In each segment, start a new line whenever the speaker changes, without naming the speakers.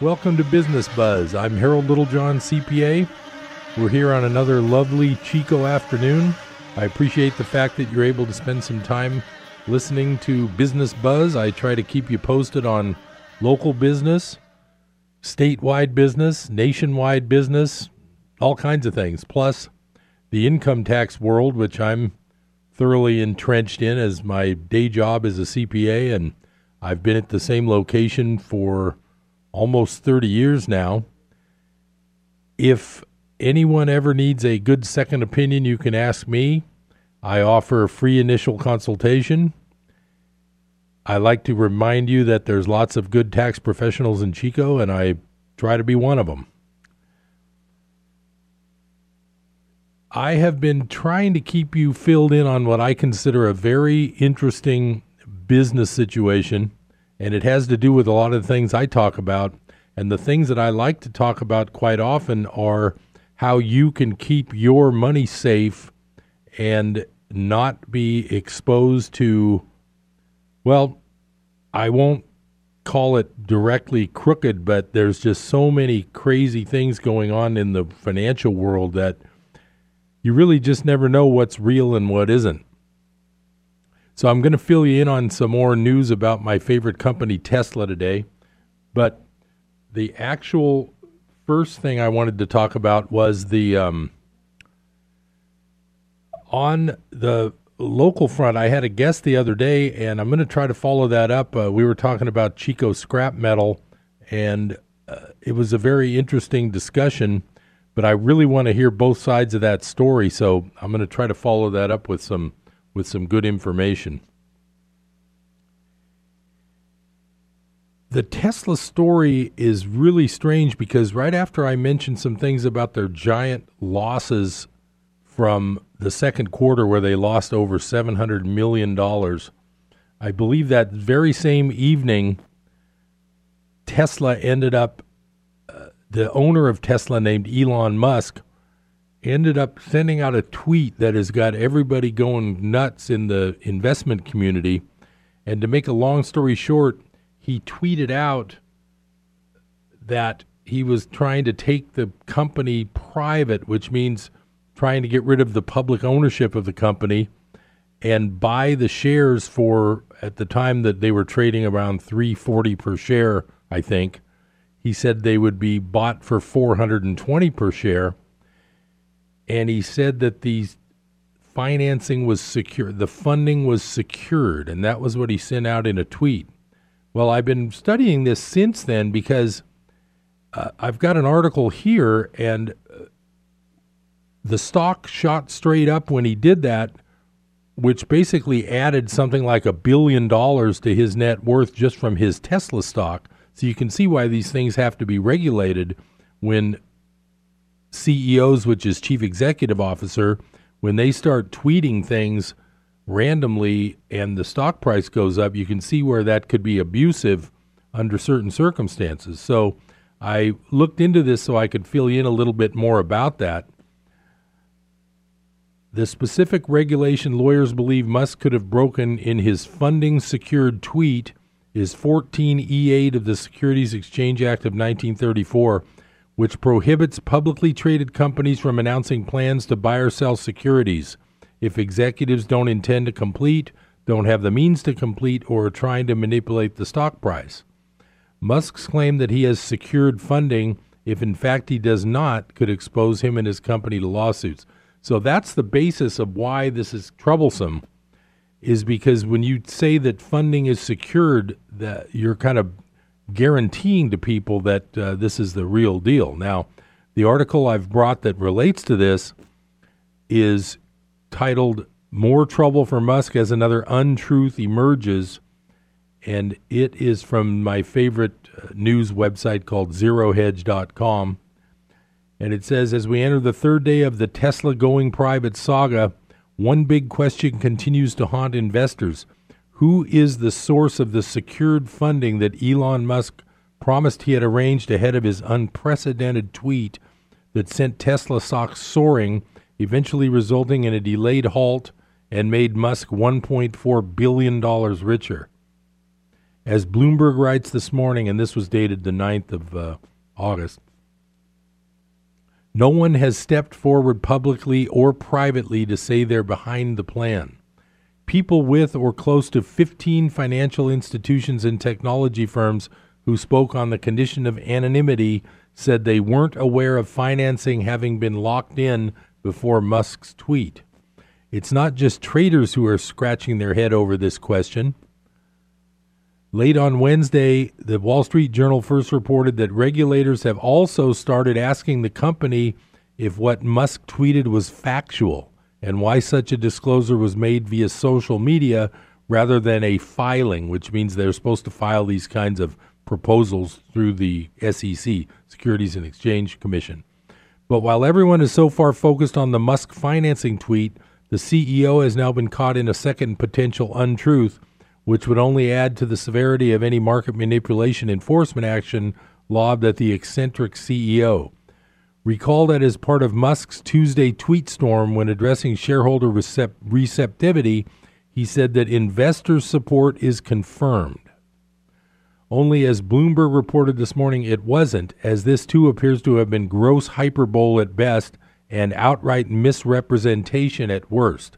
Welcome to Business Buzz. I'm Harold Littlejohn, CPA. We're here on another lovely Chico afternoon. I appreciate the fact that you're able to spend some time listening to Business Buzz. I try to keep you posted on local business, statewide business, nationwide business, all kinds of things. Plus, the income tax world, which I'm thoroughly entrenched in as my day job as a CPA, and I've been at the same location for almost 30 years now. If anyone ever needs a good second opinion, you can ask me. I offer a free initial consultation. I like to remind you that there's lots of good tax professionals in Chico, and I try to be one of them. I have been trying to keep you filled in on what I consider a very interesting business situation, and it has to do with a lot of the things I talk about. And the things that I like to talk about quite often are how you can keep your money safe and not be exposed to, well, I won't call it directly crooked, but there's just so many crazy things going on in the financial world that you really just never know what's real and what isn't. So I'm going to fill you in on some more news about my favorite company, Tesla, today. But the actual first thing I wanted to talk about was the um, on the local front. I had a guest the other day, and I'm going to try to follow that up. Uh, we were talking about Chico scrap metal, and uh, it was a very interesting discussion. But I really want to hear both sides of that story, so I'm going to try to follow that up with some with some good information. the Tesla story is really strange because right after I mentioned some things about their giant losses from the second quarter, where they lost over $700 million, I believe that very same evening, Tesla ended up, uh, the owner of Tesla named Elon Musk, ended up sending out a tweet that has got everybody going nuts in the investment community. And to make a long story short, he tweeted out that he was trying to take the company private, which means trying to get rid of the public ownership of the company and buy the shares for at the time that they were trading around 340 per share, I think. He said they would be bought for 420 per share. And he said that the financing was secure, the funding was secured, and that was what he sent out in a tweet. Well, I've been studying this since then because uh, I've got an article here, and uh, the stock shot straight up when he did that, which basically added something like a billion dollars to his net worth just from his Tesla stock. So you can see why these things have to be regulated when CEOs, which is chief executive officer, when they start tweeting things randomly and the stock price goes up, you can see where that could be abusive under certain circumstances. So I looked into this so I could fill you in a little bit more about that. The specific regulation lawyers believe Musk could have broken in his funding secured tweet is 14E8 of the Securities Exchange Act of 1934, which prohibits publicly traded companies from announcing plans to buy or sell securities if executives don't intend to complete, don't have the means to complete, or are trying to manipulate the stock price. Musk's claim that he has secured funding, if in fact he does not, could expose him and his company to lawsuits. So that's the basis of why this is troublesome, is because when you say that funding is secured, that you're kind of guaranteeing to people that uh, this is the real deal. Now, the article I've brought that relates to this is titled More Trouble for Musk as Another Untruth Emerges. And it is from my favorite uh, news website called zerohedge.com. And it says As we enter the third day of the Tesla going private saga, one big question continues to haunt investors. Who is the source of the secured funding that Elon Musk promised he had arranged ahead of his unprecedented tweet that sent Tesla stocks soaring eventually resulting in a delayed halt and made Musk $1.4 billion richer. As Bloomberg writes this morning, and this was dated the 9th of uh, August, no one has stepped forward publicly or privately to say they're behind the plan. People with or close to 15 financial institutions and technology firms who spoke on the condition of anonymity said they weren't aware of financing having been locked in before Musk's tweet. It's not just traders who are scratching their head over this question. Late on Wednesday, the Wall Street Journal first reported that regulators have also started asking the company if what Musk tweeted was factual and why such a disclosure was made via social media rather than a filing, which means they're supposed to file these kinds of proposals through the SEC, Securities and Exchange Commission. But while everyone is so far focused on the Musk financing tweet, the CEO has now been caught in a second potential untruth, which would only add to the severity of any market manipulation enforcement action lobbed at the eccentric CEO. Recall that as part of Musk's Tuesday tweet storm when addressing shareholder recep- receptivity, he said that investor support is confirmed. Only as Bloomberg reported this morning, it wasn't, as this too appears to have been gross hyperbole at best and outright misrepresentation at worst.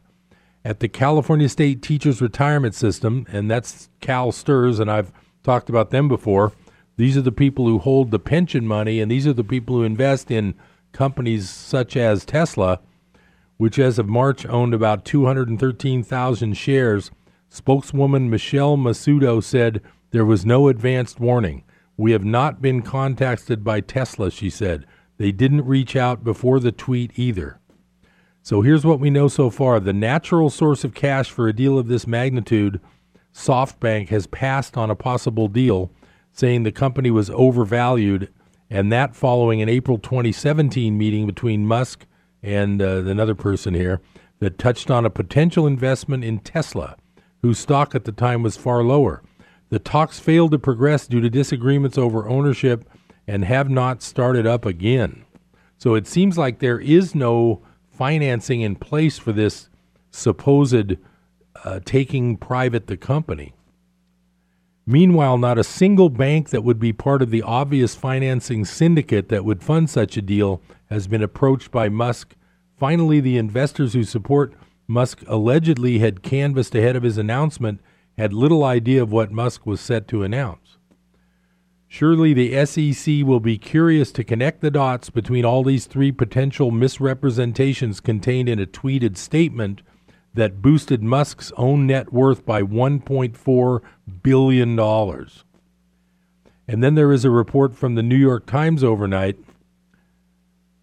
At the California State Teachers Retirement System, and that's Cal STRS, and I've talked about them before, these are the people who hold the pension money, and these are the people who invest in companies such as Tesla, which as of March owned about 213,000 shares. Spokeswoman Michelle Masudo said there was no advanced warning. We have not been contacted by Tesla, she said. They didn't reach out before the tweet either. So here's what we know so far the natural source of cash for a deal of this magnitude, SoftBank, has passed on a possible deal, saying the company was overvalued, and that following an April 2017 meeting between Musk and uh, another person here that touched on a potential investment in Tesla, whose stock at the time was far lower. The talks failed to progress due to disagreements over ownership and have not started up again. So it seems like there is no financing in place for this supposed uh, taking private the company. Meanwhile, not a single bank that would be part of the obvious financing syndicate that would fund such a deal has been approached by Musk. Finally, the investors who support Musk allegedly had canvassed ahead of his announcement had little idea of what Musk was set to announce. Surely the SEC will be curious to connect the dots between all these three potential misrepresentations contained in a tweeted statement that boosted Musk's own net worth by $1.4 billion. And then there is a report from the New York Times overnight,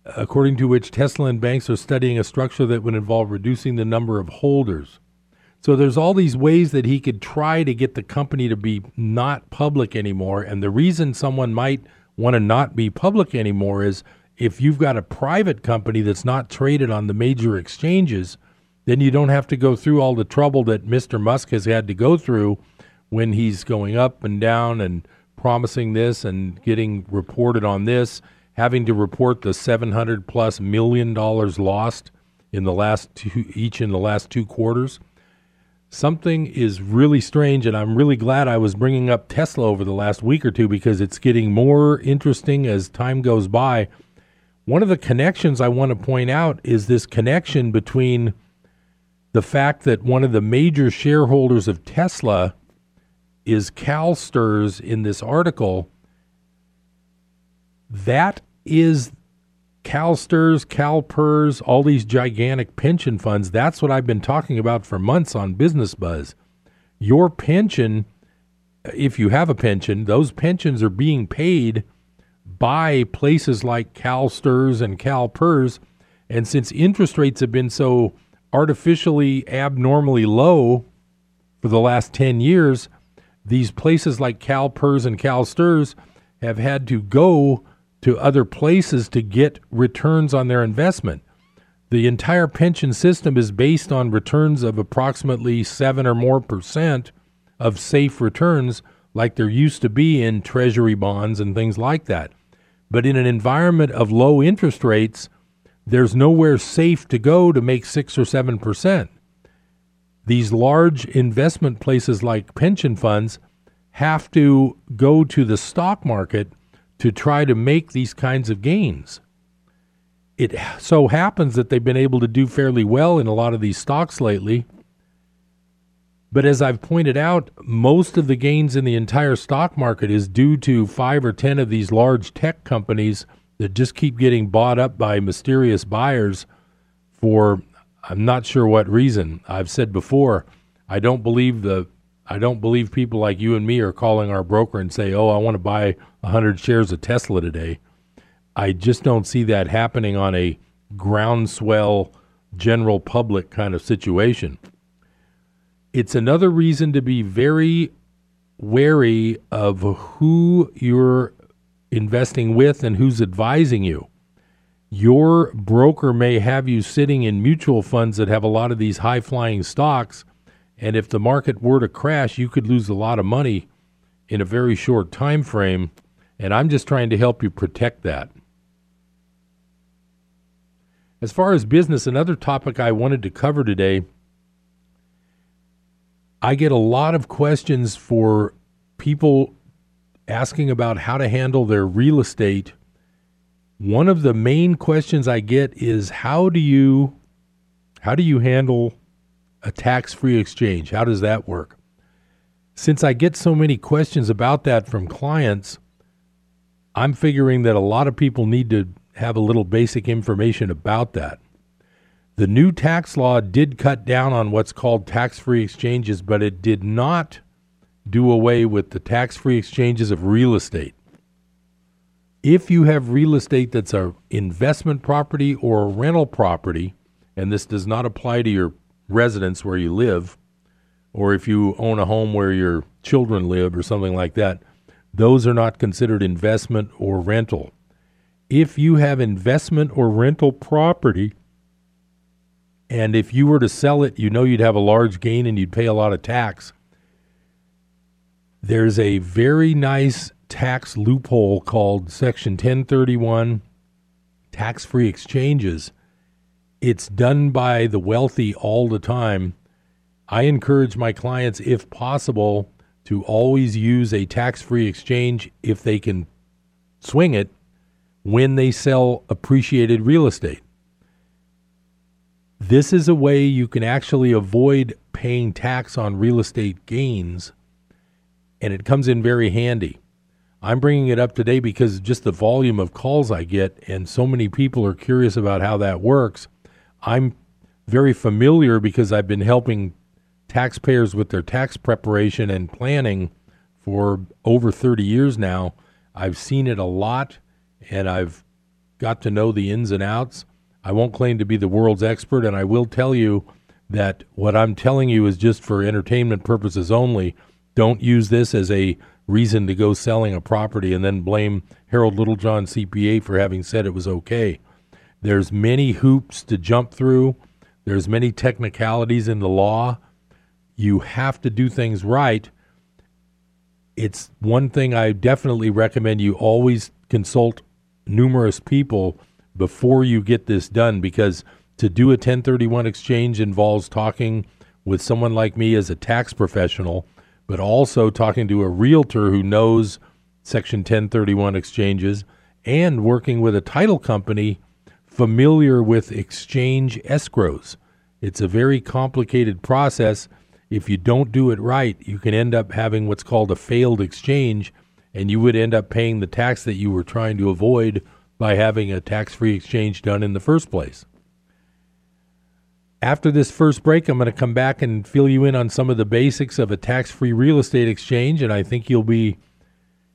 according to which Tesla and banks are studying a structure that would involve reducing the number of holders. So there's all these ways that he could try to get the company to be not public anymore. And the reason someone might want to not be public anymore is if you've got a private company that's not traded on the major exchanges, then you don't have to go through all the trouble that Mr. Musk has had to go through when he's going up and down and promising this and getting reported on this, having to report the 700 plus million dollars lost in the last two, each in the last two quarters something is really strange, and I'm really glad I was bringing up Tesla over the last week or two because it's getting more interesting as time goes by. One of the connections I want to point out is this connection between the fact that one of the major shareholders of Tesla is Cal STRS in this article. That is Cal STRS, CalPERS, all these gigantic pension funds. That's what I've been talking about for months on Business Buzz. Your pension, if you have a pension, those pensions are being paid by places like Cal STRS and CalPERS. And since interest rates have been so artificially abnormally low for the last 10 years, these places like CalPERS and Cal STRS have had to go to other places to get returns on their investment. The entire pension system is based on returns of approximately 7 or more percent of safe returns, like there used to be in treasury bonds and things like that. But in an environment of low interest rates, there's nowhere safe to go to make 6 or 7 percent. These large investment places like pension funds have to go to the stock market to try to make these kinds of gains. It so happens that they've been able to do fairly well in a lot of these stocks lately. But as I've pointed out, most of the gains in the entire stock market is due to five or 10 of these large tech companies that just keep getting bought up by mysterious buyers for I'm not sure what reason. I've said before, I don't believe the I don't believe people like you and me are calling our broker and say, "Oh, I want to buy 100 shares of Tesla today." I just don't see that happening on a groundswell general public kind of situation. It's another reason to be very wary of who you're investing with and who's advising you. Your broker may have you sitting in mutual funds that have a lot of these high flying stocks and if the market were to crash, you could lose a lot of money in a very short time frame. And I'm just trying to help you protect that. As far as business, another topic I wanted to cover today, I get a lot of questions for people asking about how to handle their real estate. One of the main questions I get is how do you how do you handle a tax free exchange? How does that work? Since I get so many questions about that from clients, I'm figuring that a lot of people need to have a little basic information about that. The new tax law did cut down on what's called tax free exchanges, but it did not do away with the tax free exchanges of real estate. If you have real estate that's an investment property or a rental property, and this does not apply to your residence where you live, or if you own a home where your children live or something like that, those are not considered investment or rental. If you have investment or rental property, and if you were to sell it, you know you'd have a large gain and you'd pay a lot of tax. There's a very nice tax loophole called Section 1031 tax free exchanges it's done by the wealthy all the time. I encourage my clients, if possible, to always use a tax free exchange if they can swing it when they sell appreciated real estate. This is a way you can actually avoid paying tax on real estate gains, and it comes in very handy. I'm bringing it up today because just the volume of calls I get, and so many people are curious about how that works. I'm very familiar because I've been helping taxpayers with their tax preparation and planning for over 30 years now. I've seen it a lot and I've got to know the ins and outs. I won't claim to be the world's expert, and I will tell you that what I'm telling you is just for entertainment purposes only. Don't use this as a reason to go selling a property and then blame Harold Littlejohn CPA for having said it was okay. There's many hoops to jump through. There's many technicalities in the law. You have to do things right. It's one thing I definitely recommend you always consult numerous people before you get this done because to do a 1031 exchange involves talking with someone like me as a tax professional, but also talking to a realtor who knows Section 1031 exchanges and working with a title company familiar with exchange escrows. It's a very complicated process. If you don't do it right, you can end up having what's called a failed exchange, and you would end up paying the tax that you were trying to avoid by having a tax free exchange done in the first place. After this first break, I'm going to come back and fill you in on some of the basics of a tax free real estate exchange, and I think you'll be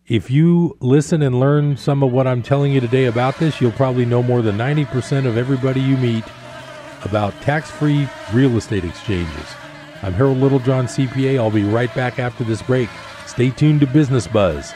if you listen and learn some of what I'm telling you today about this, you'll probably know more than 90% of everybody you meet about tax free real estate exchanges. I'm Harold Littlejohn, CPA. I'll be right back after this break. Stay tuned to Business Buzz.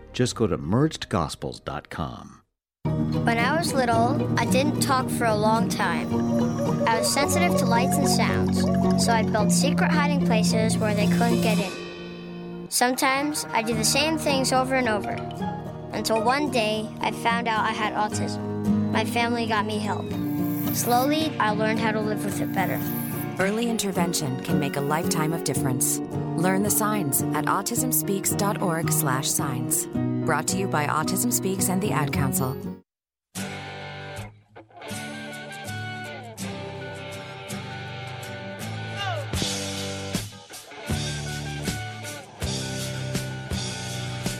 Just go to mergedgospels.com.
When I was little, I didn't talk for a long time. I was sensitive to lights and sounds, so I built secret hiding places where they couldn't get in. Sometimes I do the same things over and over, until one day I found out I had autism. My family got me help. Slowly, I learned how to live with it better.
Early intervention can make a lifetime of difference. Learn the signs at autismspeaks.org/signs. Brought to you by Autism Speaks and the Ad Council.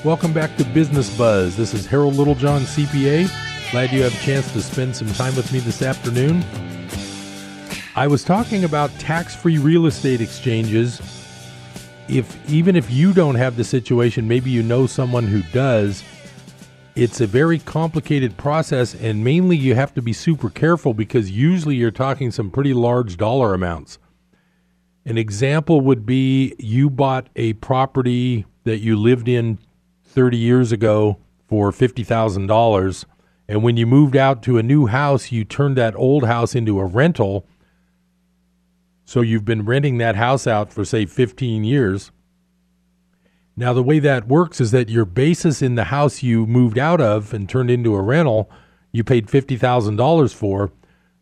Welcome back to Business Buzz. This is Harold Littlejohn, CPA. Glad you have a chance to spend some time with me this afternoon. I was talking about tax-free real estate exchanges. If even if you don't have the situation, maybe you know someone who does. It's a very complicated process and mainly you have to be super careful because usually you're talking some pretty large dollar amounts. An example would be you bought a property that you lived in 30 years ago for $50,000. And when you moved out to a new house, you turned that old house into a rental. So you've been renting that house out for, say, 15 years. Now, the way that works is that your basis in the house you moved out of and turned into a rental, you paid $50,000 for.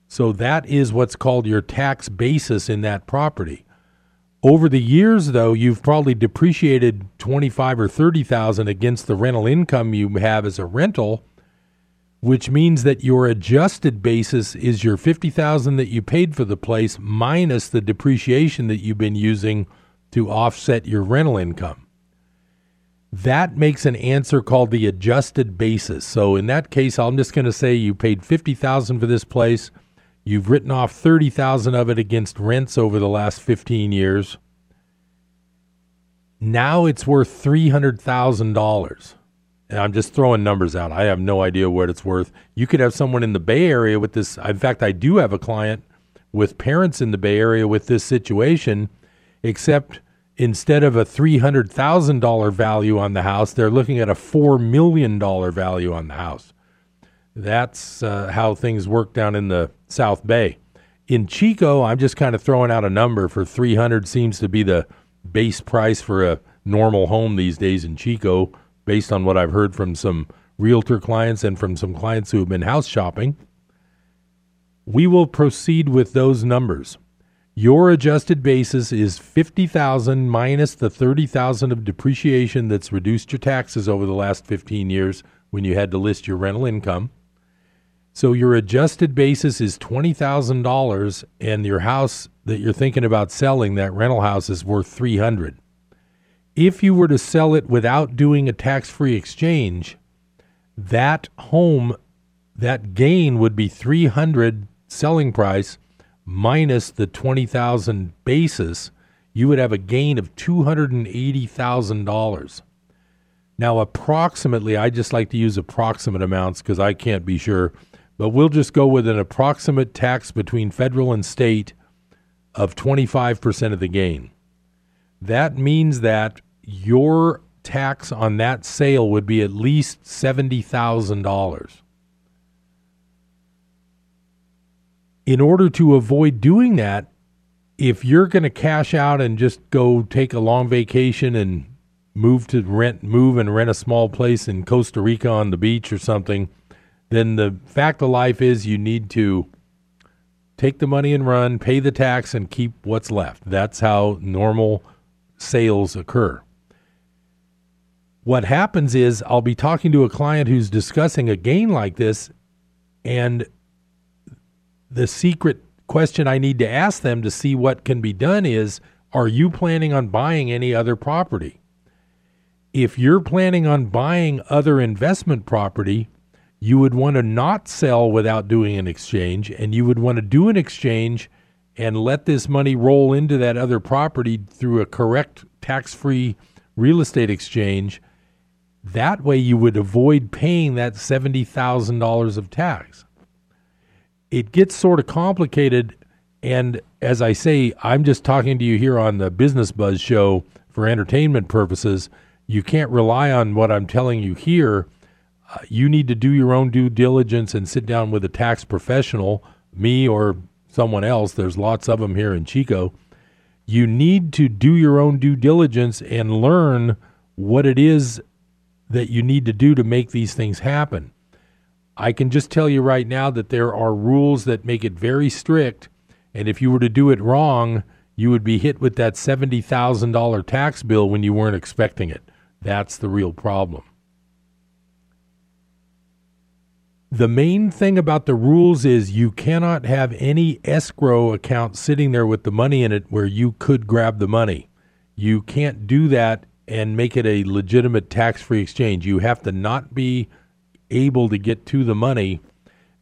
So that is what's called your tax basis in that property. Over the years, though, you've probably depreciated twenty-five or thirty thousand against the rental income you have as a rental, which means that your adjusted basis is your fifty thousand that you paid for the place minus the depreciation that you've been using to offset your rental income. That makes an answer called the adjusted basis. So in that case, I'm just going to say you paid fifty thousand for this place You've written off 30,000 of it against rents over the last 15 years. Now it's worth $300,000. I'm just throwing numbers out. I have no idea what it's worth. You could have someone in the Bay Area with this. In fact, I do have a client with parents in the Bay Area with this situation, except instead of a $300,000 value on the house, they're looking at a $4 million value on the house. That's uh, how things work down in the South Bay. In Chico, I'm just kind of throwing out a number for 300 seems to be the base price for a normal home these days in Chico based on what I've heard from some realtor clients and from some clients who have been house shopping. We will proceed with those numbers. Your adjusted basis is 50,000 minus the 30,000 of depreciation that's reduced your taxes over the last 15 years when you had to list your rental income. So your adjusted basis is twenty thousand dollars, and your house that you're thinking about selling, that rental house, is worth three hundred. If you were to sell it without doing a tax-free exchange, that home, that gain would be three hundred selling price minus the twenty thousand basis. You would have a gain of two hundred and eighty thousand dollars. Now, approximately, I just like to use approximate amounts because I can't be sure but we'll just go with an approximate tax between federal and state of 25% of the gain. That means that your tax on that sale would be at least $70,000. In order to avoid doing that, if you're going to cash out and just go take a long vacation and move to rent, move and rent a small place in Costa Rica on the beach or something, then the fact of life is you need to take the money and run, pay the tax, and keep what's left. That's how normal sales occur. What happens is I'll be talking to a client who's discussing a gain like this, and the secret question I need to ask them to see what can be done is Are you planning on buying any other property? If you're planning on buying other investment property, you would want to not sell without doing an exchange, and you would want to do an exchange and let this money roll into that other property through a correct tax free real estate exchange. That way, you would avoid paying that $70,000 of tax it gets sort of complicated. And as I say, I'm just talking to you here on the Business Buzz show for entertainment purposes. You can't rely on what I'm telling you here. Uh, you need to do your own due diligence and sit down with a tax professional, me or someone else. There's lots of them here in Chico. You need to do your own due diligence and learn what it is that you need to do to make these things happen. I can just tell you right now that there are rules that make it very strict. And if you were to do it wrong, you would be hit with that $70,000 tax bill when you weren't expecting it. That's the real problem. The main thing about the rules is you cannot have any escrow account sitting there with the money in it where you could grab the money. You can't do that and make it a legitimate tax free exchange. You have to not be able to get to the money,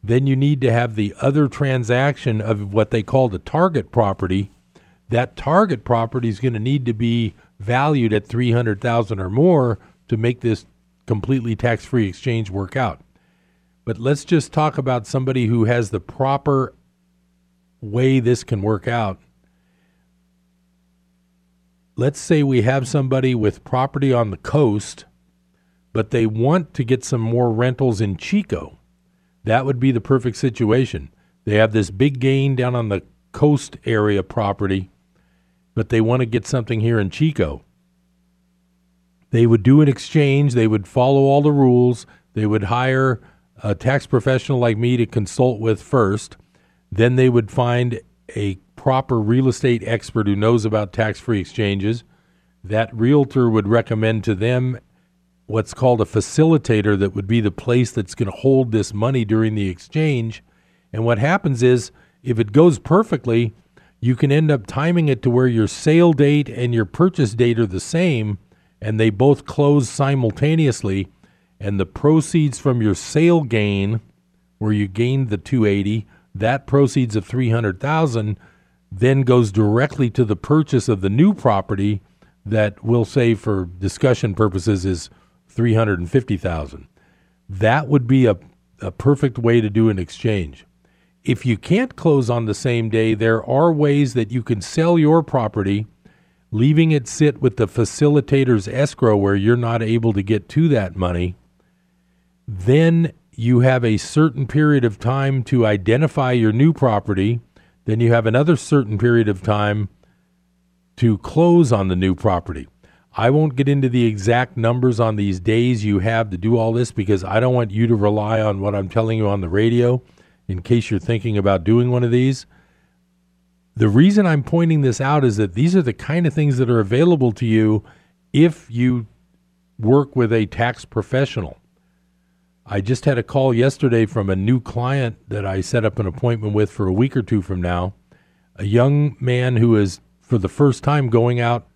then you need to have the other transaction of what they call the target property. That target property is going to need to be valued at 300,000 or more to make this completely tax-free exchange work out. But let's just talk about somebody who has the proper way this can work out. Let's say we have somebody with property on the coast but they want to get some more rentals in Chico. That would be the perfect situation. They have this big gain down on the coast area property, but they want to get something here in Chico. They would do an exchange, they would follow all the rules, they would hire a tax professional like me to consult with first. Then they would find a proper real estate expert who knows about tax free exchanges. That realtor would recommend to them what's called a facilitator that would be the place that's going to hold this money during the exchange. And what happens is, if it goes perfectly, you can end up timing it to where your sale date and your purchase date are the same, and they both close simultaneously. And the proceeds from your sale gain, where you gained the 280, that proceeds of 300,000 then goes directly to the purchase of the new property that we'll say for discussion purposes is 350,000. That would be a, a perfect way to do an exchange. If you can't close on the same day, there are ways that you can sell your property, leaving it sit with the facilitator's escrow where you're not able to get to that money. Then you have a certain period of time to identify your new property. Then you have another certain period of time to close on the new property. I won't get into the exact numbers on these days you have to do all this because I don't want you to rely on what I'm telling you on the radio in case you're thinking about doing one of these. The reason I'm pointing this out is that these are the kind of things that are available to you if you work with a tax professional. I just had a call yesterday from a new client that I set up an appointment with for a week or two from now. A young man who is, for the first time, going out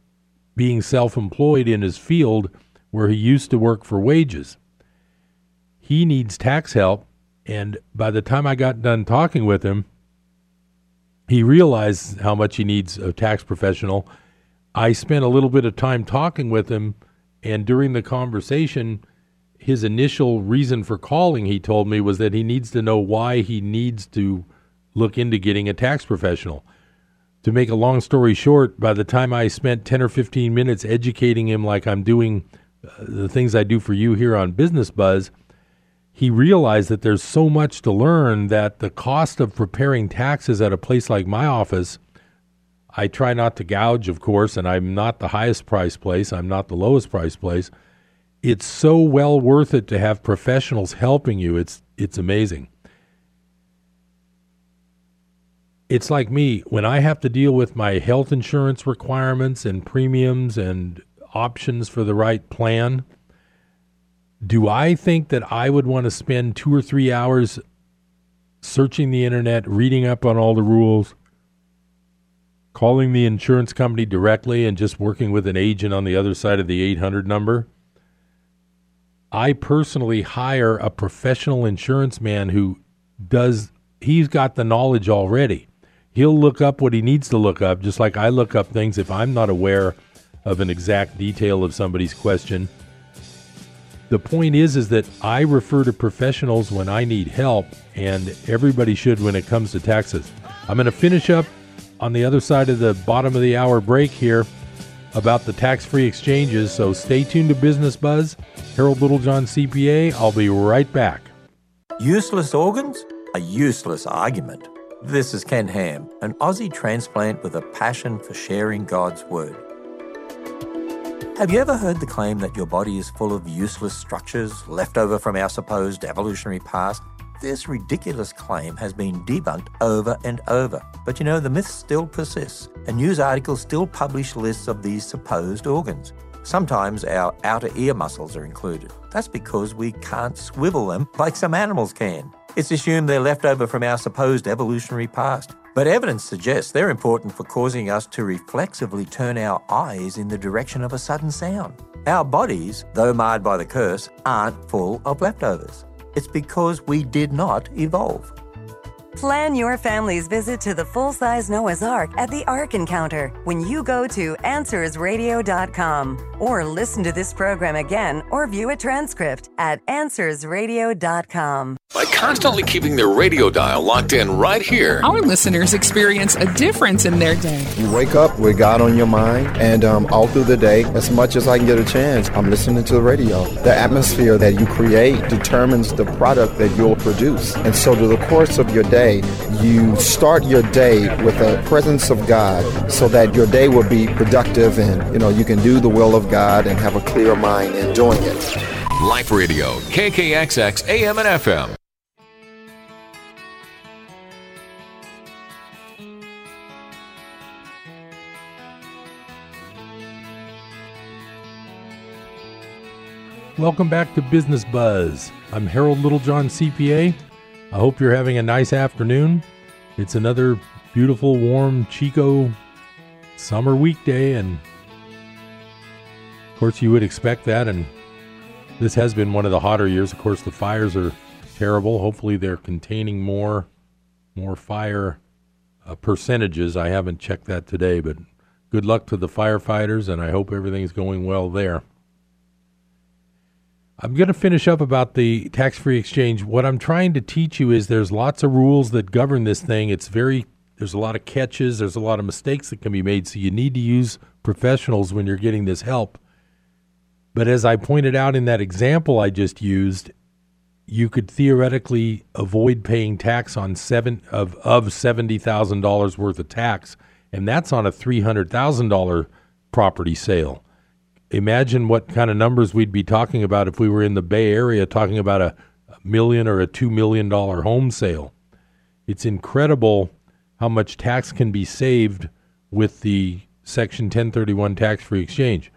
being self employed in his field where he used to work for wages. He needs tax help, and by the time I got done talking with him, he realized how much he needs a tax professional. I spent a little bit of time talking with him, and during the conversation, his initial reason for calling, he told me, was that he needs to know why he needs to look into getting a tax professional to make a long story short, by the time I spent 10 or 15 minutes educating him like I'm doing uh, the things I do for you here on Business Buzz, he realized that there's so much to learn that the cost of preparing taxes at a place like my office, I try not to gouge, of course, and I'm not the highest price place, I'm not the lowest price place. It's so well worth it to have professionals helping you. It's it's amazing. It's like me when I have to deal with my health insurance requirements and premiums and options for the right plan do I think that I would want to spend two or three hours searching the internet, reading up on all the rules, calling the insurance company directly, and just working with an agent on the other side of the 800 number? I personally hire a professional insurance man who does, he's got the knowledge already. He'll look up what he needs to look up, just like I look up things if I'm not aware of an exact detail of somebody's question the point is is that I refer to professionals when I need help and everybody should when it comes to taxes. I'm going to finish up on the other side of the bottom of the hour break here about the tax-free exchanges, so stay tuned to Business Buzz. Harold Littlejohn CPA, I'll be right back.
Useless organs? A useless argument. This is Ken Ham, an Aussie transplant with a passion for sharing God's word. Have you ever heard the claim that your body is full of useless structures left over from our supposed evolutionary past? This ridiculous claim has been debunked over and over. But you know, the myth still persists, and news articles still publish lists of these supposed organs. Sometimes our outer ear muscles are included. That's because we can't swivel them like some animals can. It's assumed they're left over from our supposed evolutionary past. But evidence suggests they're important for causing us to reflexively turn our eyes in the direction of a sudden sound. Our bodies, though marred by the curse, aren't full of leftovers. It's because we did not evolve.
Plan your family's visit to the full size Noah's Ark at the Ark Encounter when you go to AnswersRadio.com or listen to this program again or view a transcript at AnswersRadio.com.
By constantly keeping their radio dial locked in right here,
our listeners experience a difference in their day.
You wake up with God on your mind, and um, all through the day, as much as I can get a chance, I'm listening to the radio. The atmosphere that you create determines the product that you'll produce. And so, through the course of your day, you start your day with the presence of God so that your day will be productive and, you know, you can do the will of God and have a clear mind in doing it.
Life Radio, KKXX AM and FM.
Welcome back to Business Buzz. I'm Harold Littlejohn, CPA. I hope you're having a nice afternoon. It's another beautiful, warm Chico summer weekday, and of course, you would expect that. And this has been one of the hotter years. Of course, the fires are terrible. Hopefully, they're containing more more fire uh, percentages. I haven't checked that today, but good luck to the firefighters, and I hope everything's going well there. I'm going to finish up about the tax free exchange. What I'm trying to teach you is there's lots of rules that govern this thing. It's very, there's a lot of catches, there's a lot of mistakes that can be made. So you need to use professionals when you're getting this help. But as I pointed out in that example I just used, you could theoretically avoid paying tax on seven of, of seventy thousand dollars worth of tax, and that's on a three hundred thousand dollar property sale imagine what kind of numbers we'd be talking about if we were in the Bay Area talking about a million or a two million dollar home sale. It's incredible how much tax can be saved with the Section 1031 tax free exchange.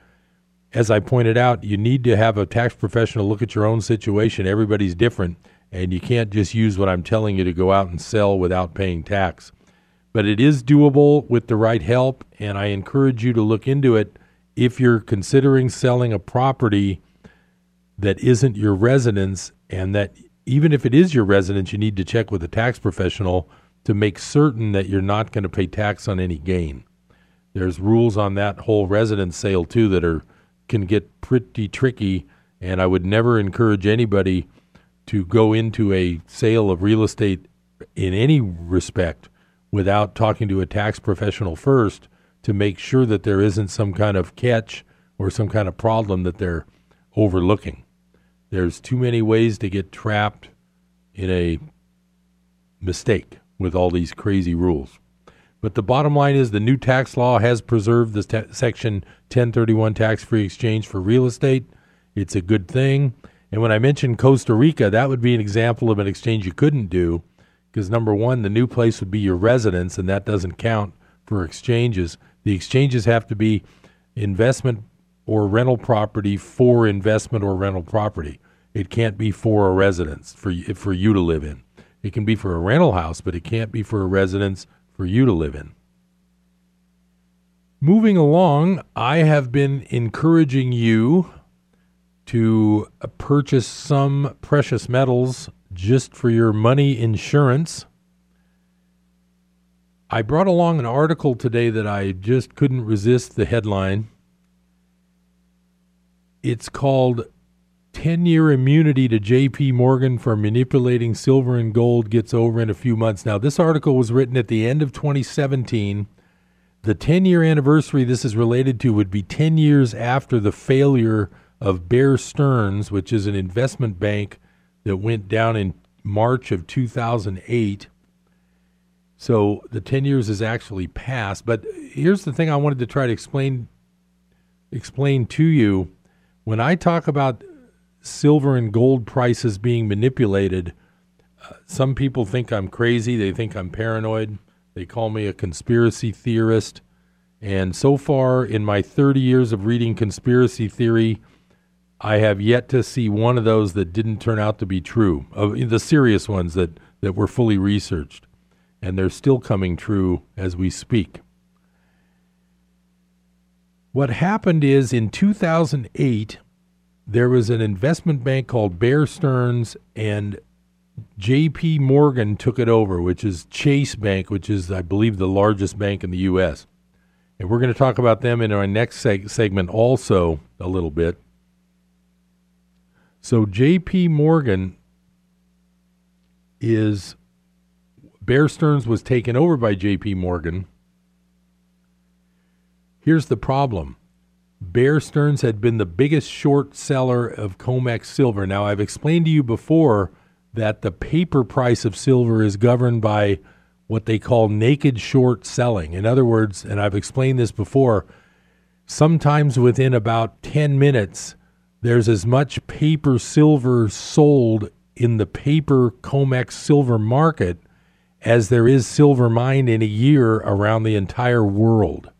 As I pointed out, you need to have a tax professional look at your own situation. Everybody's different, and you can't just use what I'm telling you to go out and sell without paying tax. But it is doable with the right help, and I encourage you to look into it if you're considering selling a property that isn't your residence and that even if it is your residence, you need to check with a tax professional to make certain that you're not going to pay tax on any gain. There's rules on that whole residence sale too that are can get pretty tricky and I would never encourage anybody to go into a sale of real estate in any respect without talking to a tax professional first to make sure that there isn't some kind of catch or some kind of problem that they're overlooking. There's too many ways to get trapped in a mistake with all these crazy rules. But the bottom line is the new tax law has preserved the te- Section 1031 tax free exchange for real estate. It's a good thing. And when I mentioned Costa Rica, that would be an example of an exchange you couldn't do because number one, the new place would be your residence, and that doesn't count for exchanges. The exchanges have to be investment or rental property for investment or rental property. It can't be for a residence for for you to live in. It can be for a rental house, but it can't be for a residence for you to live in. Moving along, I have been encouraging you to purchase some precious metals just for your money insurance. I brought along an article today that I just couldn't resist the headline. It's called 10 year immunity to JP Morgan for manipulating silver and gold gets over in a few months. Now, this article was written at the end of 2017. The 10 year anniversary this is related to would be 10 years after the failure of Bear Stearns, which is an investment bank that went down in March of 2008. So the 10 years is actually passed. But here's the thing I wanted to try to explain explain to you. When I talk about silver and gold prices being manipulated. Uh, some people think I'm crazy. They think I'm paranoid. They call me a conspiracy theorist. And so far, in my 30 years of reading conspiracy theory, I have yet to see one of those that didn't turn out to be true. Uh, the serious ones that, that were fully researched. And they're still coming true as we speak. What happened is in 2008, there was an investment bank called Bear Stearns, and J.P. Morgan took it over, which is Chase Bank, which is, I believe, the largest bank in the U.S. And we're going to talk about them in our next seg- segment also a little bit. So, J.P. Morgan is Bear Stearns was taken over by J.P. Morgan. Here's the problem Bear Stearns had been the biggest short seller of COMEX silver. Now, I've explained to you before that the paper price of silver is governed by what they call naked short selling. In other words, and I've explained this before, sometimes within about 10 minutes, there's as much paper silver sold in the paper COMEX silver market as there is silver mined in a year around the entire world.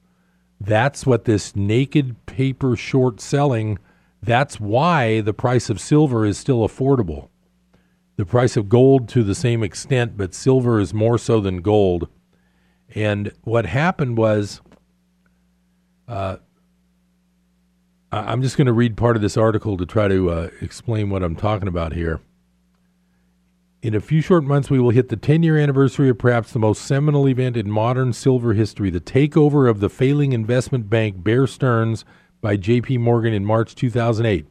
That's what this naked paper short selling, that's why the price of silver is still affordable. The price of gold to the same extent, but silver is more so than gold. And what happened was, uh, I'm just going to read part of this article to try to uh, explain what I'm talking about here. In a few short months, we will hit the 10 year anniversary of perhaps the most seminal event in modern silver history the takeover of the failing investment bank Bear Stearns by JP Morgan in March 2008.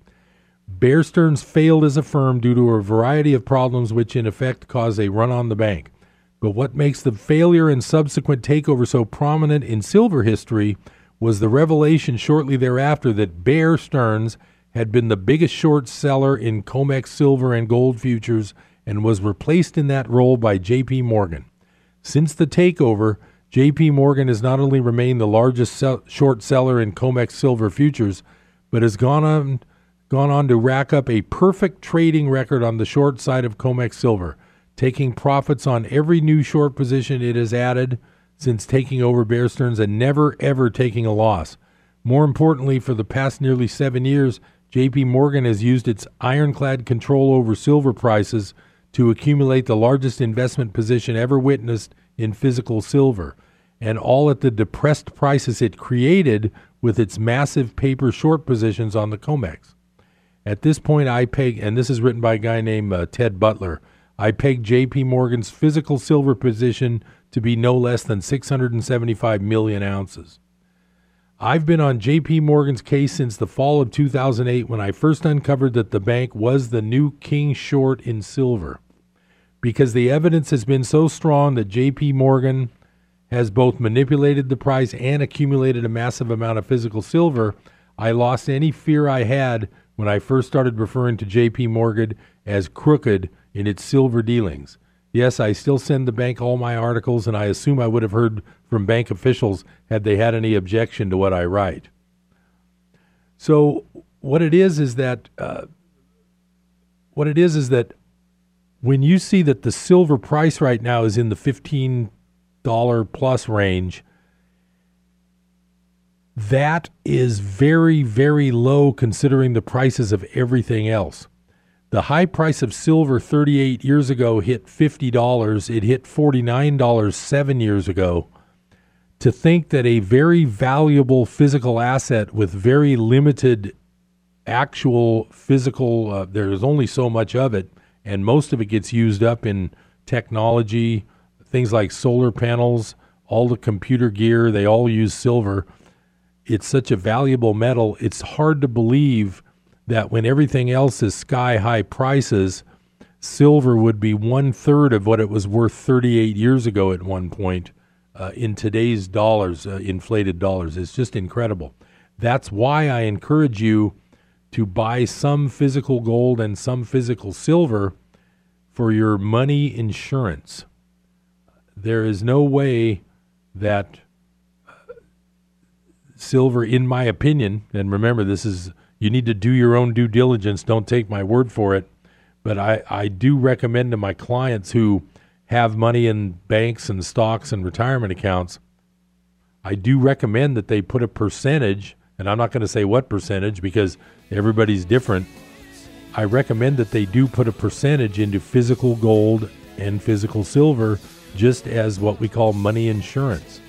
Bear Stearns failed as a firm due to a variety of problems which, in effect, caused a run on the bank. But what makes the failure and subsequent takeover so prominent in silver history was the revelation shortly thereafter that Bear Stearns had been the biggest short seller in COMEX silver and gold futures and was replaced in that role by JP Morgan. Since the takeover, JP Morgan has not only remained the largest sell- short seller in COMEX silver futures, but has gone on gone on to rack up a perfect trading record on the short side of COMEX silver, taking profits on every new short position it has added since taking over Bear Stearns and never ever taking a loss. More importantly, for the past nearly 7 years, JP Morgan has used its ironclad control over silver prices to accumulate the largest investment position ever witnessed in physical silver, and all at the depressed prices it created with its massive paper short positions on the COMEX. At this point, I peg, and this is written by a guy named uh, Ted Butler, I peg JP Morgan's physical silver position to be no less than 675 million ounces. I've been on JP Morgan's case since the fall of 2008 when I first uncovered that the bank was the new king short in silver because the evidence has been so strong that JP Morgan has both manipulated the price and accumulated a massive amount of physical silver, I lost any fear I had when I first started referring to JP Morgan as crooked in its silver dealings. Yes, I still send the bank all my articles, and I assume I would have heard from bank officials had they had any objection to what I write. So, what it is is that uh, what it is is that when you see that the silver price right now is in the fifteen dollar plus range, that is very, very low considering the prices of everything else. The high price of silver 38 years ago hit $50. It hit $49 seven years ago. To think that a very valuable physical asset with very limited actual physical, uh, there's only so much of it, and most of it gets used up in technology, things like solar panels, all the computer gear, they all use silver it's such a valuable metal, it's hard to believe that when everything else is sky high prices, silver would be one third of what it was worth 38 years ago at one point uh, in today's dollars, uh, inflated dollars. It's just incredible. That's why I encourage you to buy some physical gold and some physical silver for your money insurance. There is no way that uh, silver, in my opinion, and remember, this is you need to do your own due diligence. Don't take my word for it. But I, I do recommend to my clients who have money in banks and stocks and retirement accounts, I do recommend that they put a percentage, and I'm not going to say what percentage because everybody's different. I recommend that they do put a percentage into physical gold and physical silver, just as what we call money insurance.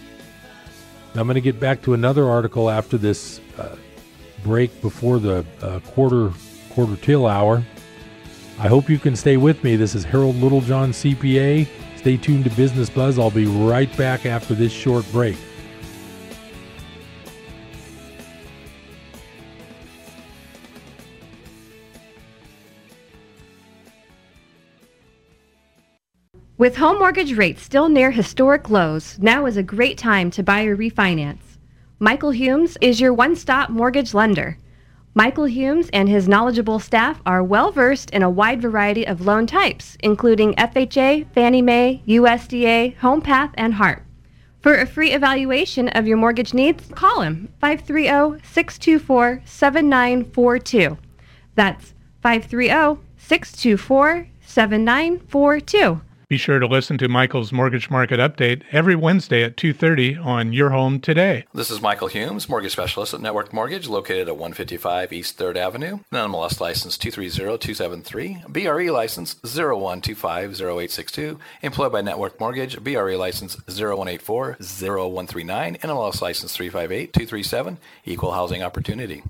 Now, I'm going to get back to another article after this uh, break before the uh, quarter quarter till hour. I hope you can stay with me. This is Harold Littlejohn, CPA. Stay tuned to Business Buzz. I'll be right back after this short break.
With home mortgage rates still near historic lows, now is a great time to buy or refinance. Michael Humes is your one stop mortgage lender. Michael Humes and his knowledgeable staff are well versed in a wide variety of loan types, including FHA, Fannie Mae, USDA, HomePath, and HARP. For a free evaluation of your mortgage needs, call him 530 624 7942. That's 530 624 7942.
Be sure to listen to Michael's Mortgage Market Update every Wednesday at 2:30 on Your Home Today.
This is Michael Humes, mortgage specialist at Network Mortgage, located at 155 East 3rd Avenue. NMLS license 230273, BRE license 01250862, employed by Network Mortgage, BRE license 01840139, NMLS license 358237, equal housing opportunity.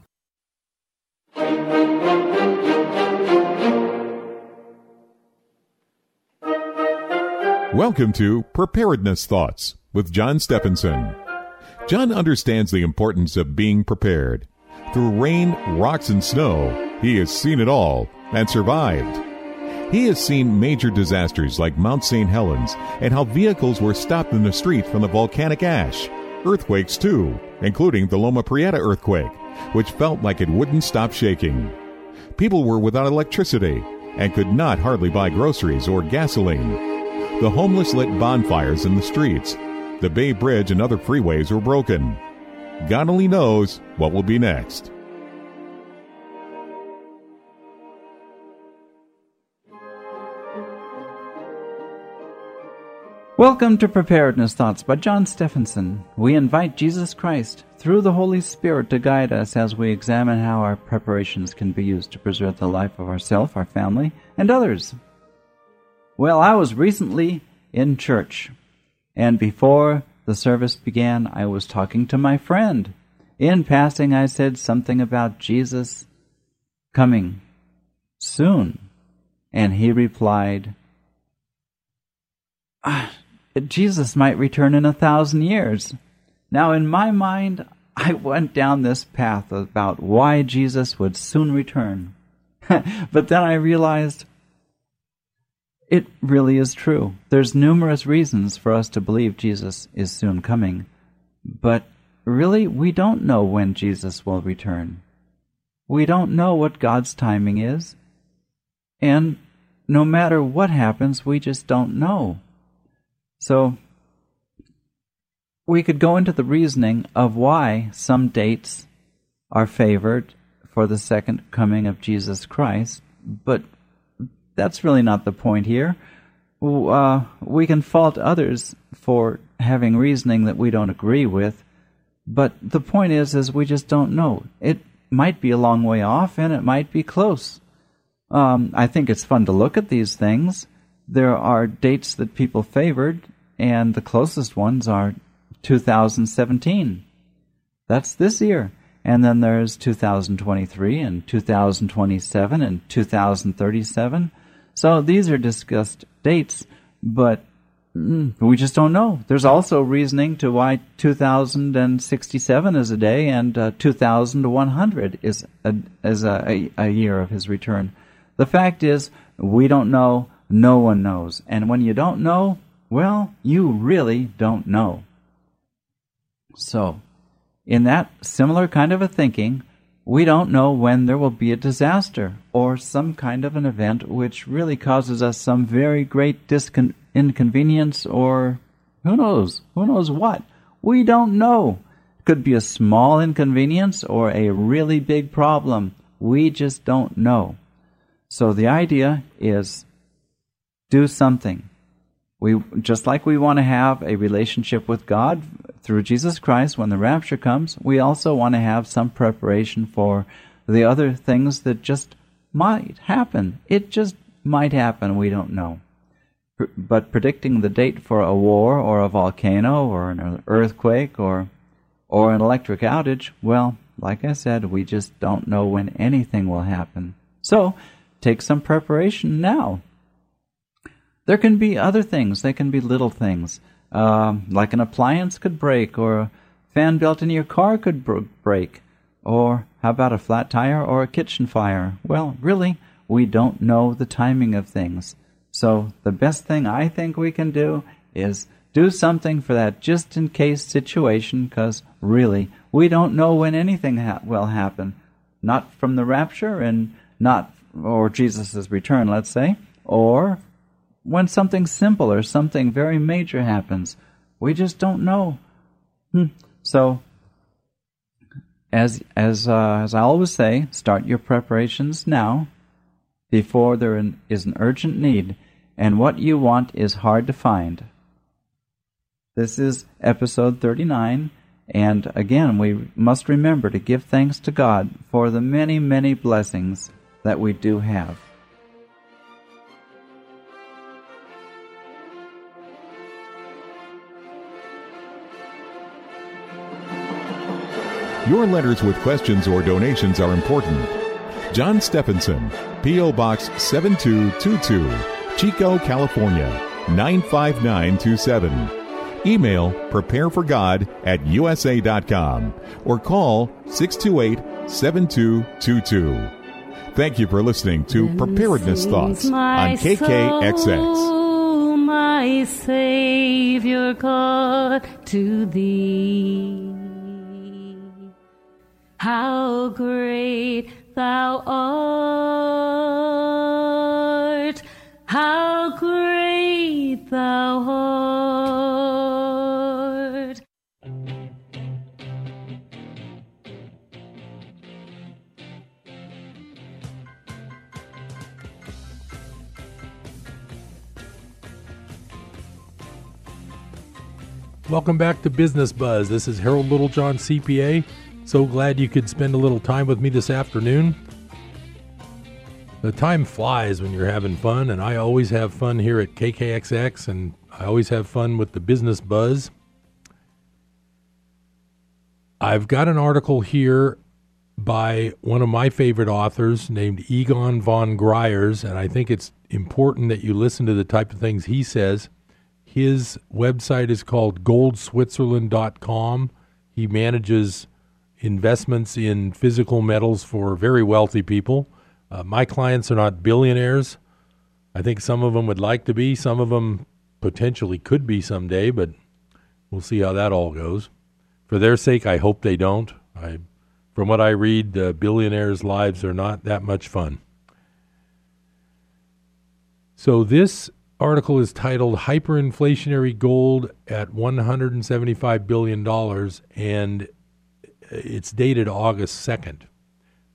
Welcome to Preparedness Thoughts with John Stephenson. John understands the importance of being prepared. Through rain, rocks, and snow, he has seen it all and survived. He has seen major disasters like Mount St. Helens and how vehicles were stopped in the street from the volcanic ash. Earthquakes, too, including the Loma Prieta earthquake, which felt like it wouldn't stop shaking. People were without electricity and could not hardly buy groceries or gasoline. The homeless lit bonfires in the streets. The Bay Bridge and other freeways were broken. God only knows what will be next.
Welcome to Preparedness Thoughts by John Stephenson. We invite Jesus Christ through the Holy Spirit to guide us as we examine how our preparations can be used to preserve the life of ourselves, our family, and others. Well, I was recently in church, and before the service began, I was talking to my friend. In passing, I said something about Jesus coming soon, and he replied, ah, Jesus might return in a thousand years. Now, in my mind, I went down this path about why Jesus would soon return. but then I realized it really is true. There's numerous reasons for us to believe Jesus is soon coming, but really we don't know when Jesus will return. We don't know what God's timing is. And no matter what happens, we just don't know. So, we could go into the reasoning of why some dates are favored for the second coming of Jesus Christ, but that's really not the point here. Uh, we can fault others for having reasoning that we don't agree with, but the point is, is we just don't know. It might be a long way off, and it might be close. Um, I think it's fun to look at these things. There are dates that people favored, and the closest ones are 2017. That's this year. And then there's 2023 and 2027 and 2037. So these are discussed dates, but mm, we just don't know. There's also reasoning to why 2067 is a day and uh, 2100 is a, is a, a, a year of his return. The fact is, we don't know. No one knows. And when you don't know, well, you really don't know. So, in that similar kind of a thinking, we don't know when there will be a disaster or some kind of an event which really causes us some very great discon- inconvenience or who knows, who knows what. We don't know. It could be a small inconvenience or a really big problem. We just don't know. So the idea is do something. We just like we want to have a relationship with God through Jesus Christ when the rapture comes, we also want to have some preparation for the other things that just might happen. It just might happen, we don't know. But predicting the date for a war or a volcano or an earthquake or or an electric outage, well, like I said, we just don't know when anything will happen. So, take some preparation now. There can be other things, they can be little things. Uh, like an appliance could break, or a fan belt in your car could br- break, or how about a flat tire or a kitchen fire? Well, really, we don't know the timing of things. So the best thing I think we can do is do something for that just in case situation, because really, we don't know when anything ha- will happen. Not from the rapture and not, or Jesus' return, let's say, or when something simple or something very major happens. We just don't know. Hmm. So, as as uh, as I always say, start your preparations now, before there is an urgent need, and what you want is hard to find. This is episode thirty nine. And again, we must remember to give thanks to God for the many, many blessings that we do have.
Your letters with questions or donations are important. John Stephenson, P.O. Box 7222, Chico, California 95927. Email prepareforgod at usa.com or call 628 7222. Thank you for listening to Preparedness Thoughts on KKXX.
Soul, my Savior God, to thee. How great thou art! How great thou art!
Welcome back to Business Buzz. This is Harold Littlejohn, CPA. So glad you could spend a little time with me this afternoon. The time flies when you're having fun, and I always have fun here at KKXX, and I always have fun with the business buzz. I've got an article here by one of my favorite authors named Egon von Greyerz, and I think it's important that you listen to the type of things he says. His website is called goldswitzerland.com. He manages investments in physical metals for very wealthy people. Uh, my clients are not billionaires. I think some of them would like to be, some of them potentially could be someday, but we'll see how that all goes. For their sake, I hope they don't. I from what I read, the billionaires' lives are not that much fun. So this article is titled Hyperinflationary Gold at $175 billion, and it's dated August 2nd.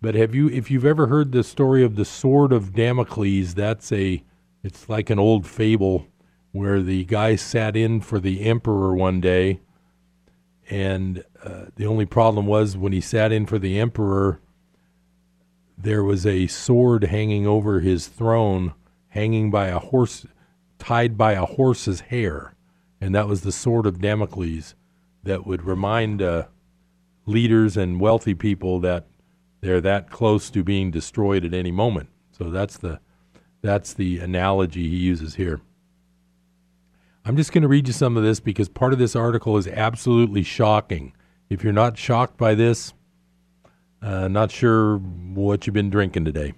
But have you, if you've ever heard the story of the sword of Damocles, that's a, it's like an old fable where the guy sat in for the emperor one day, and uh, the only problem was when he sat in for the emperor, there was a sword hanging over his throne, hanging by a horse, tied by a horse's hair, and that was the sword of Damocles that would remind uh, leaders and wealthy people that they're that close to being destroyed at any moment. So that's the that's the analogy he uses here. I'm just going to read you some of this because part of this article is absolutely shocking. If you're not shocked by this, uh, not sure what you've been drinking today.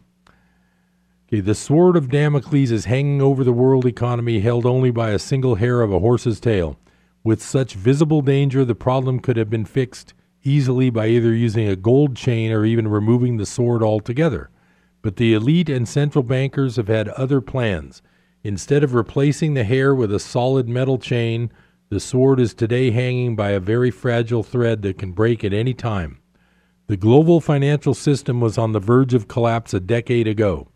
Okay, the sword of Damocles is hanging over the world economy, held only by a single hair of a horse's tail. With such visible danger, the problem could have been fixed easily by either using a gold chain or even removing the sword altogether. But the elite and central bankers have had other plans. Instead of replacing the hair with a solid metal chain, the sword is today hanging by a very fragile thread that can break at any time. The global financial system was on the verge of collapse a decade ago.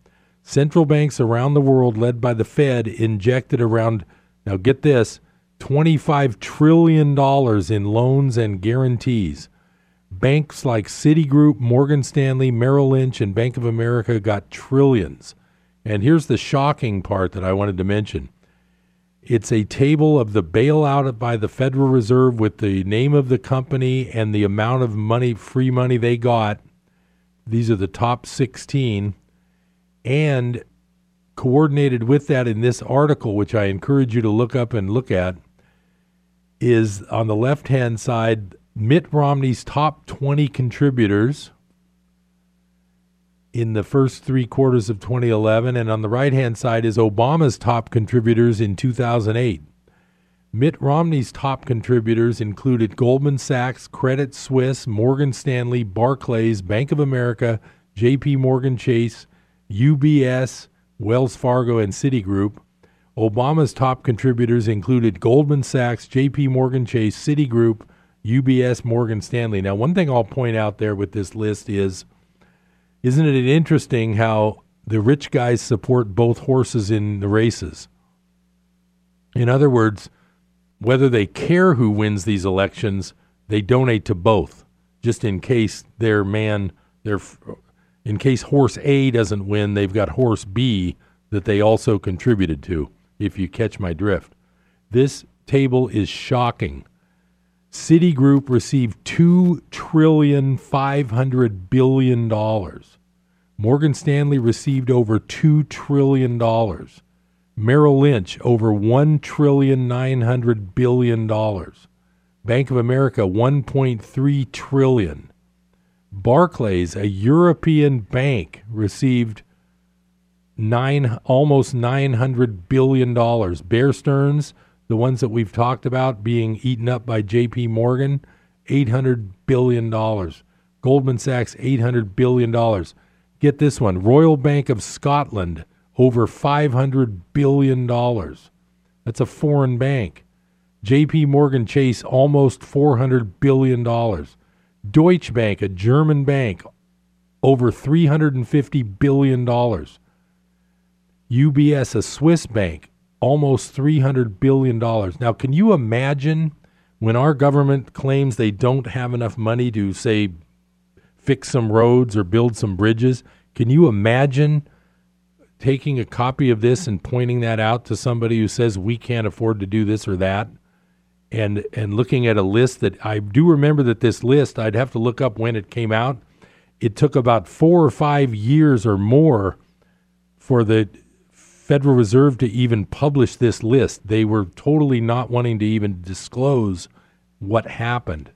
Central banks around the world, led by the Fed, injected around, now get this, $25 trillion in loans and guarantees. Banks like Citigroup, Morgan Stanley, Merrill Lynch, and Bank of America got trillions. And here's the shocking part that I wanted to mention it's a table of the bailout by the Federal Reserve with the name of the company and the amount of money, free money they got. These are the top 16. And coordinated with that in this article, which I encourage you to look up and look at, is on the left hand side Mitt Romney's top 20 contributors in the first three quarters of 2011, and on the right hand side is Obama's top contributors in 2008. Mitt Romney's top contributors included Goldman Sachs, Credit Suisse, Morgan Stanley, Barclays, Bank of America, JP Morgan Chase, UBS, Wells Fargo, and Citigroup. Obama's top contributors included Goldman Sachs, JP Morgan Chase, Citigroup, UBS, Morgan Stanley. Now, one thing I'll point out there with this list is isn't it interesting how the rich guys support both horses in the races? In other words, whether they care who wins these elections, they donate to both, just in case their man, their, in case horse A doesn't win, they've got horse B that they also contributed to, if you catch my drift. This table is shocking. Citigroup received two trillion five hundred billion dollars. Morgan Stanley received over two trillion dollars. Merrill Lynch over one trillion nine hundred billion dollars. Bank of America one point three trillion. Barclays, a European bank, received nine almost nine hundred billion dollars. Bear Stearns the ones that we've talked about being eaten up by JP Morgan, $800 billion. Goldman Sachs, $800 billion. Get this one Royal Bank of Scotland, over $500 billion. That's a foreign bank. JP Morgan Chase, almost $400 billion. Deutsche Bank, a German bank, over $350 billion. UBS, a Swiss bank, almost $300 billion. Now, can you imagine when our government claims they don't have enough money to, say, fix some roads or build some bridges? Can you imagine taking a copy of this and pointing that out to somebody who says we can't afford to do this or that? And, and looking at a list that I do remember that this list, I'd have to look up when it came out. It took about four or five years or more for the Federal Reserve to even publish this list. They were totally not wanting to even disclose what happened.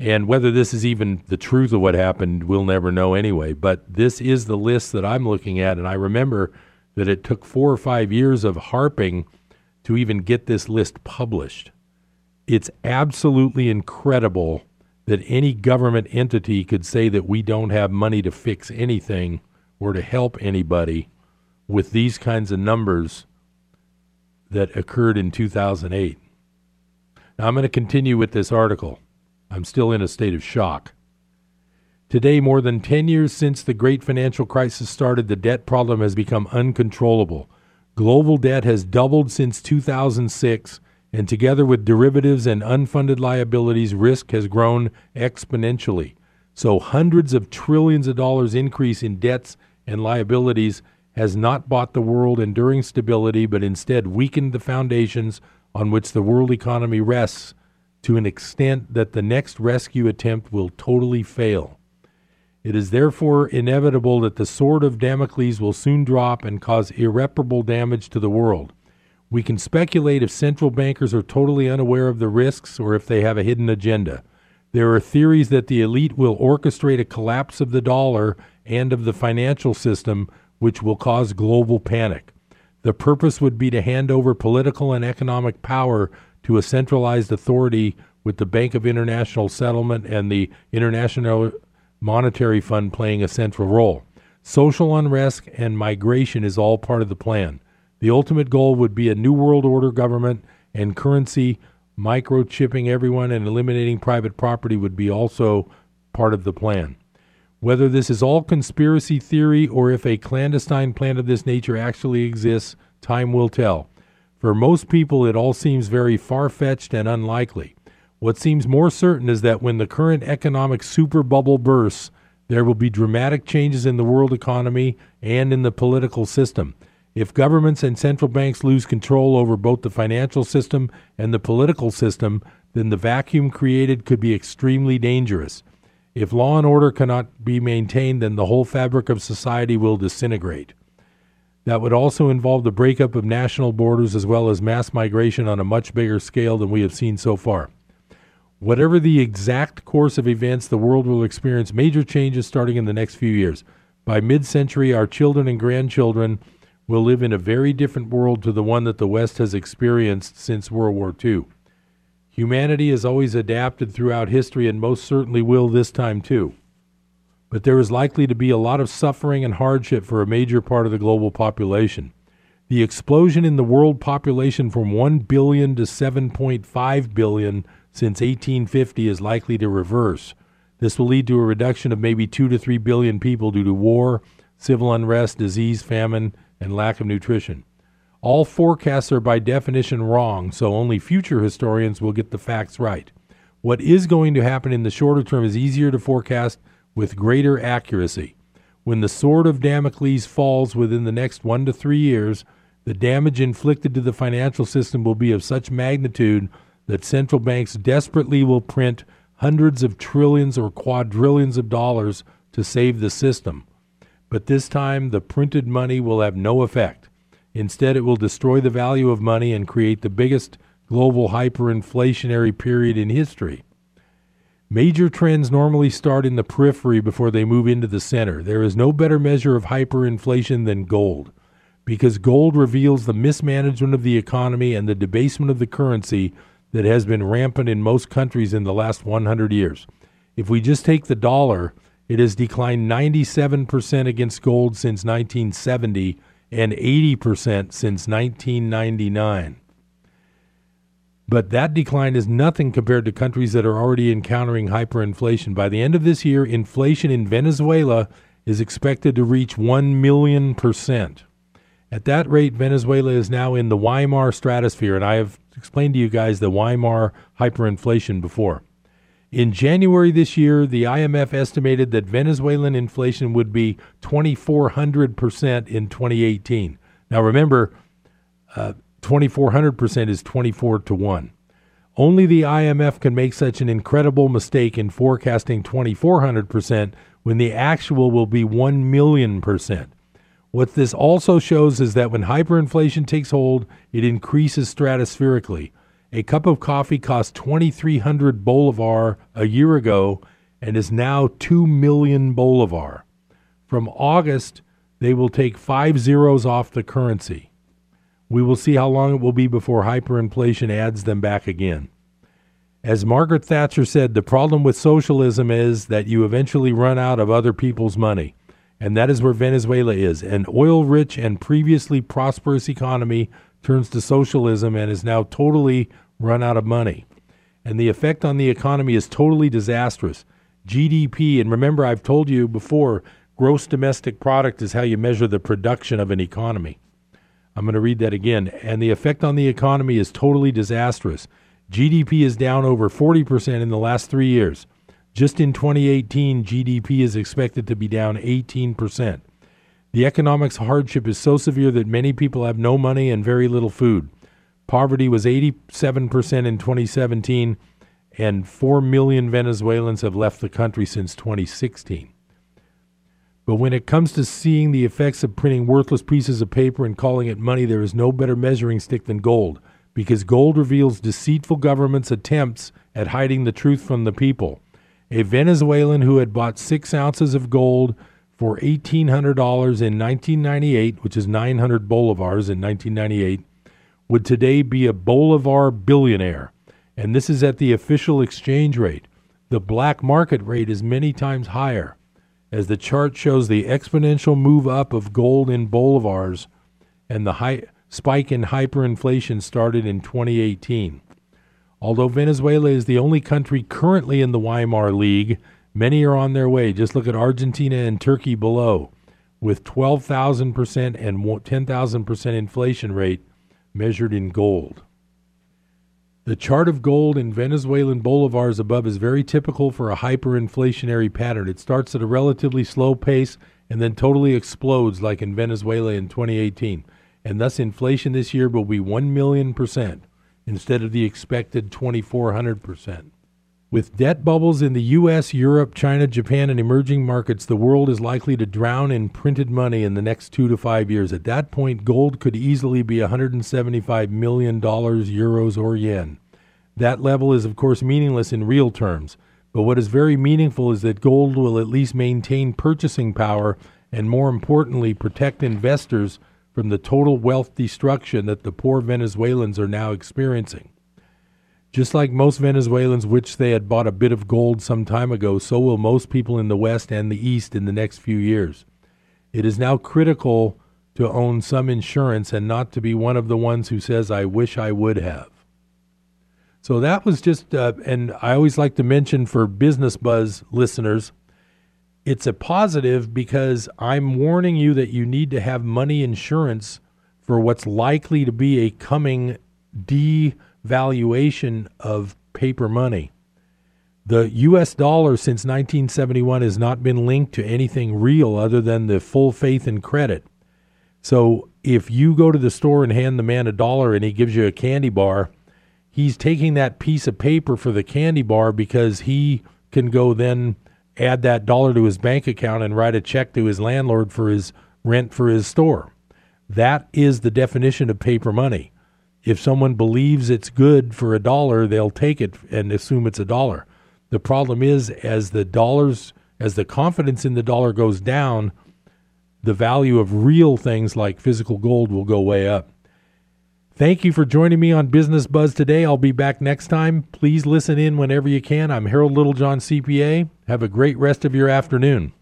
And whether this is even the truth of what happened, we'll never know anyway. But this is the list that I'm looking at. And I remember that it took four or five years of harping to even get this list published. It's absolutely incredible that any government entity could say that we don't have money to fix anything or to help anybody with these kinds of numbers that occurred in 2008. Now, I'm going to continue with this article. I'm still in a state of shock. Today, more than 10 years since the great financial crisis started, the debt problem has become uncontrollable. Global debt has doubled since 2006, and together with derivatives and unfunded liabilities, risk has grown exponentially. So, hundreds of trillions of dollars increase in debts and liabilities has not bought the world enduring stability, but instead weakened the foundations on which the world economy rests to an extent that the next rescue attempt will totally fail. It is therefore inevitable that the sword of Damocles will soon drop and cause irreparable damage to the world. We can speculate if central bankers are totally unaware of the risks or if they have a hidden agenda. There are theories that the elite will orchestrate a collapse of the dollar and of the financial system, which will cause global panic. The purpose would be to hand over political and economic power to a centralized authority with the Bank of International Settlement and the International Monetary Fund playing a central role. Social unrest and migration is all part of the plan. The ultimate goal would be a new world order government and currency. Microchipping everyone and eliminating private property would be also part of the plan. Whether this is all conspiracy theory or if a clandestine plan of this nature actually exists, time will tell. For most people, it all seems very far fetched and unlikely. What seems more certain is that when the current economic super bubble bursts, there will be dramatic changes in the world economy and in the political system. If governments and central banks lose control over both the financial system and the political system, then the vacuum created could be extremely dangerous. If law and order cannot be maintained, then the whole fabric of society will disintegrate. That would also involve the breakup of national borders as well as mass migration on a much bigger scale than we have seen so far. Whatever the exact course of events, the world will experience major changes starting in the next few years. By mid century, our children and grandchildren will live in a very different world to the one that the West has experienced since World War II. Humanity has always adapted throughout history and most certainly will this time too. But there is likely to be a lot of suffering and hardship for a major part of the global population. The explosion in the world population from 1 billion to 7.5 billion since 1850 is likely to reverse. This will lead to a reduction of maybe 2 to 3 billion people due to war, civil unrest, disease, famine, and lack of nutrition. All forecasts are by definition wrong, so only future historians will get the facts right. What is going to happen in the shorter term is easier to forecast with greater accuracy. When the sword of Damocles falls within the next one to three years, the damage inflicted to the financial system will be of such magnitude that central banks desperately will print hundreds of trillions or quadrillions of dollars to save the system. But this time, the printed money will have no effect. Instead, it will destroy the value of money and create the biggest global hyperinflationary period in history. Major trends normally start in the periphery before they move into the center. There is no better measure of hyperinflation than gold, because gold reveals the mismanagement of the economy and the debasement of the currency that has been rampant in most countries in the last 100 years. If we just take the dollar, it has declined 97% against gold since 1970 and 80% since 1999. But that decline is nothing compared to countries that are already encountering hyperinflation. By the end of this year, inflation in Venezuela is expected to reach 1 million percent. At that rate, Venezuela is now in the Weimar stratosphere, and I have explained to you guys the Weimar hyperinflation before. In January this year, the IMF estimated that Venezuelan inflation would be 2,400% in 2018. Now remember, uh, 2,400% is 24 to 1. Only the IMF can make such an incredible mistake in forecasting 2,400% when the actual will be 1 million percent. What this also shows is that when hyperinflation takes hold, it increases stratospherically. A cup of coffee cost 2,300 bolivar a year ago and is now 2 million bolivar. From August, they will take five zeros off the currency. We will see how long it will be before hyperinflation adds them back again. As Margaret Thatcher said, the problem with socialism is that you eventually run out of other people's money. And that is where Venezuela is. An oil rich and previously prosperous economy turns to socialism and is now totally run out of money. And the effect on the economy is totally disastrous. GDP, and remember, I've told you before, gross domestic product is how you measure the production of an economy. I'm going to read that again. And the effect on the economy is totally disastrous. GDP is down over 40% in the last three years. Just in 2018, GDP is expected to be down 18%. The economic hardship is so severe that many people have no money and very little food. Poverty was 87% in 2017, and 4 million Venezuelans have left the country since 2016. But when it comes to seeing the effects of printing worthless pieces of paper and calling it money, there is no better measuring stick than gold, because gold reveals deceitful governments' attempts at hiding the truth from the people. A Venezuelan who had bought six ounces of gold for $1,800 in 1998, which is 900 bolivars in 1998, would today be a bolivar billionaire. And this is at the official exchange rate. The black market rate is many times higher, as the chart shows the exponential move up of gold in bolivars and the high spike in hyperinflation started in 2018. Although Venezuela is the only country currently in the Weimar League, many are on their way. Just look at Argentina and Turkey below, with 12,000% and 10,000% inflation rate measured in gold. The chart of gold in Venezuelan bolivars above is very typical for a hyperinflationary pattern. It starts at a relatively slow pace and then totally explodes like in Venezuela in 2018. And thus inflation this year will be 1 million percent instead of the expected 2,400%. With debt bubbles in the US, Europe, China, Japan, and emerging markets, the world is likely to drown in printed money in the next two to five years. At that point, gold could easily be $175 million, euros, or yen. That level is, of course, meaningless in real terms. But what is very meaningful is that gold will at least maintain purchasing power and, more importantly, protect investors from the total wealth destruction that the poor Venezuelans are now experiencing. Just like most Venezuelans wish they had bought a bit of gold some time ago, so will most people in the West and the East in the next few years. It is now critical to own some insurance and not to be one of the ones who says, I wish I would have. So that was just, uh, and I always like to mention for Business Buzz listeners, it's a positive because I'm warning you that you need to have money insurance for what's likely to be a coming devaluation of paper money. The US dollar since 1971 has not been linked to anything real other than the full faith and credit. So if you go to the store and hand the man a dollar and he gives you a candy bar, he's taking that piece of paper for the candy bar because he can go then add that dollar to his bank account and write a check to his landlord for his rent for his store. That is the definition of paper money. If someone believes it's good for a dollar, they'll take it and assume it's a dollar. The problem is as the dollars as the confidence in the dollar goes down, the value of real things like physical gold will go way up. Thank you for joining me on Business Buzz today. I'll be back next time. Please listen in whenever you can. I'm Harold Littlejohn, CPA. Have a great rest of your afternoon.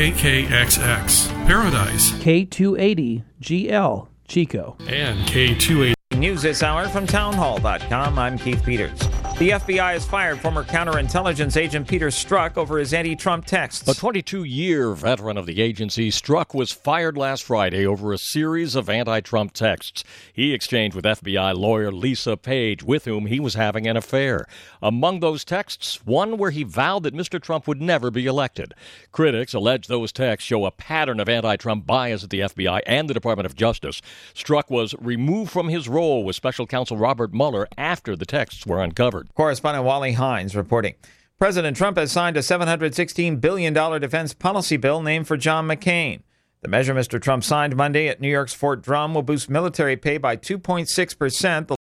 KKXX, Paradise,
K280GL, Chico,
and K280.
News this hour from townhall.com. I'm Keith Peters. The FBI has fired former counterintelligence agent Peter Strzok over his anti Trump texts.
A 22 year veteran of the agency, Strzok was fired last Friday over a series of anti Trump texts he exchanged with FBI lawyer Lisa Page, with whom he was having an affair. Among those texts, one where he vowed that Mr. Trump would never be elected. Critics allege those texts show a pattern of anti Trump bias at the FBI and the Department of Justice. Strzok was removed from his role with special counsel Robert Mueller after the texts were uncovered.
Correspondent Wally Hindes reporting. President Trump has signed a $716 billion defense policy bill named for John McCain. The measure Mr. Trump signed Monday at New York's Fort Drum will boost military pay by 2.6%.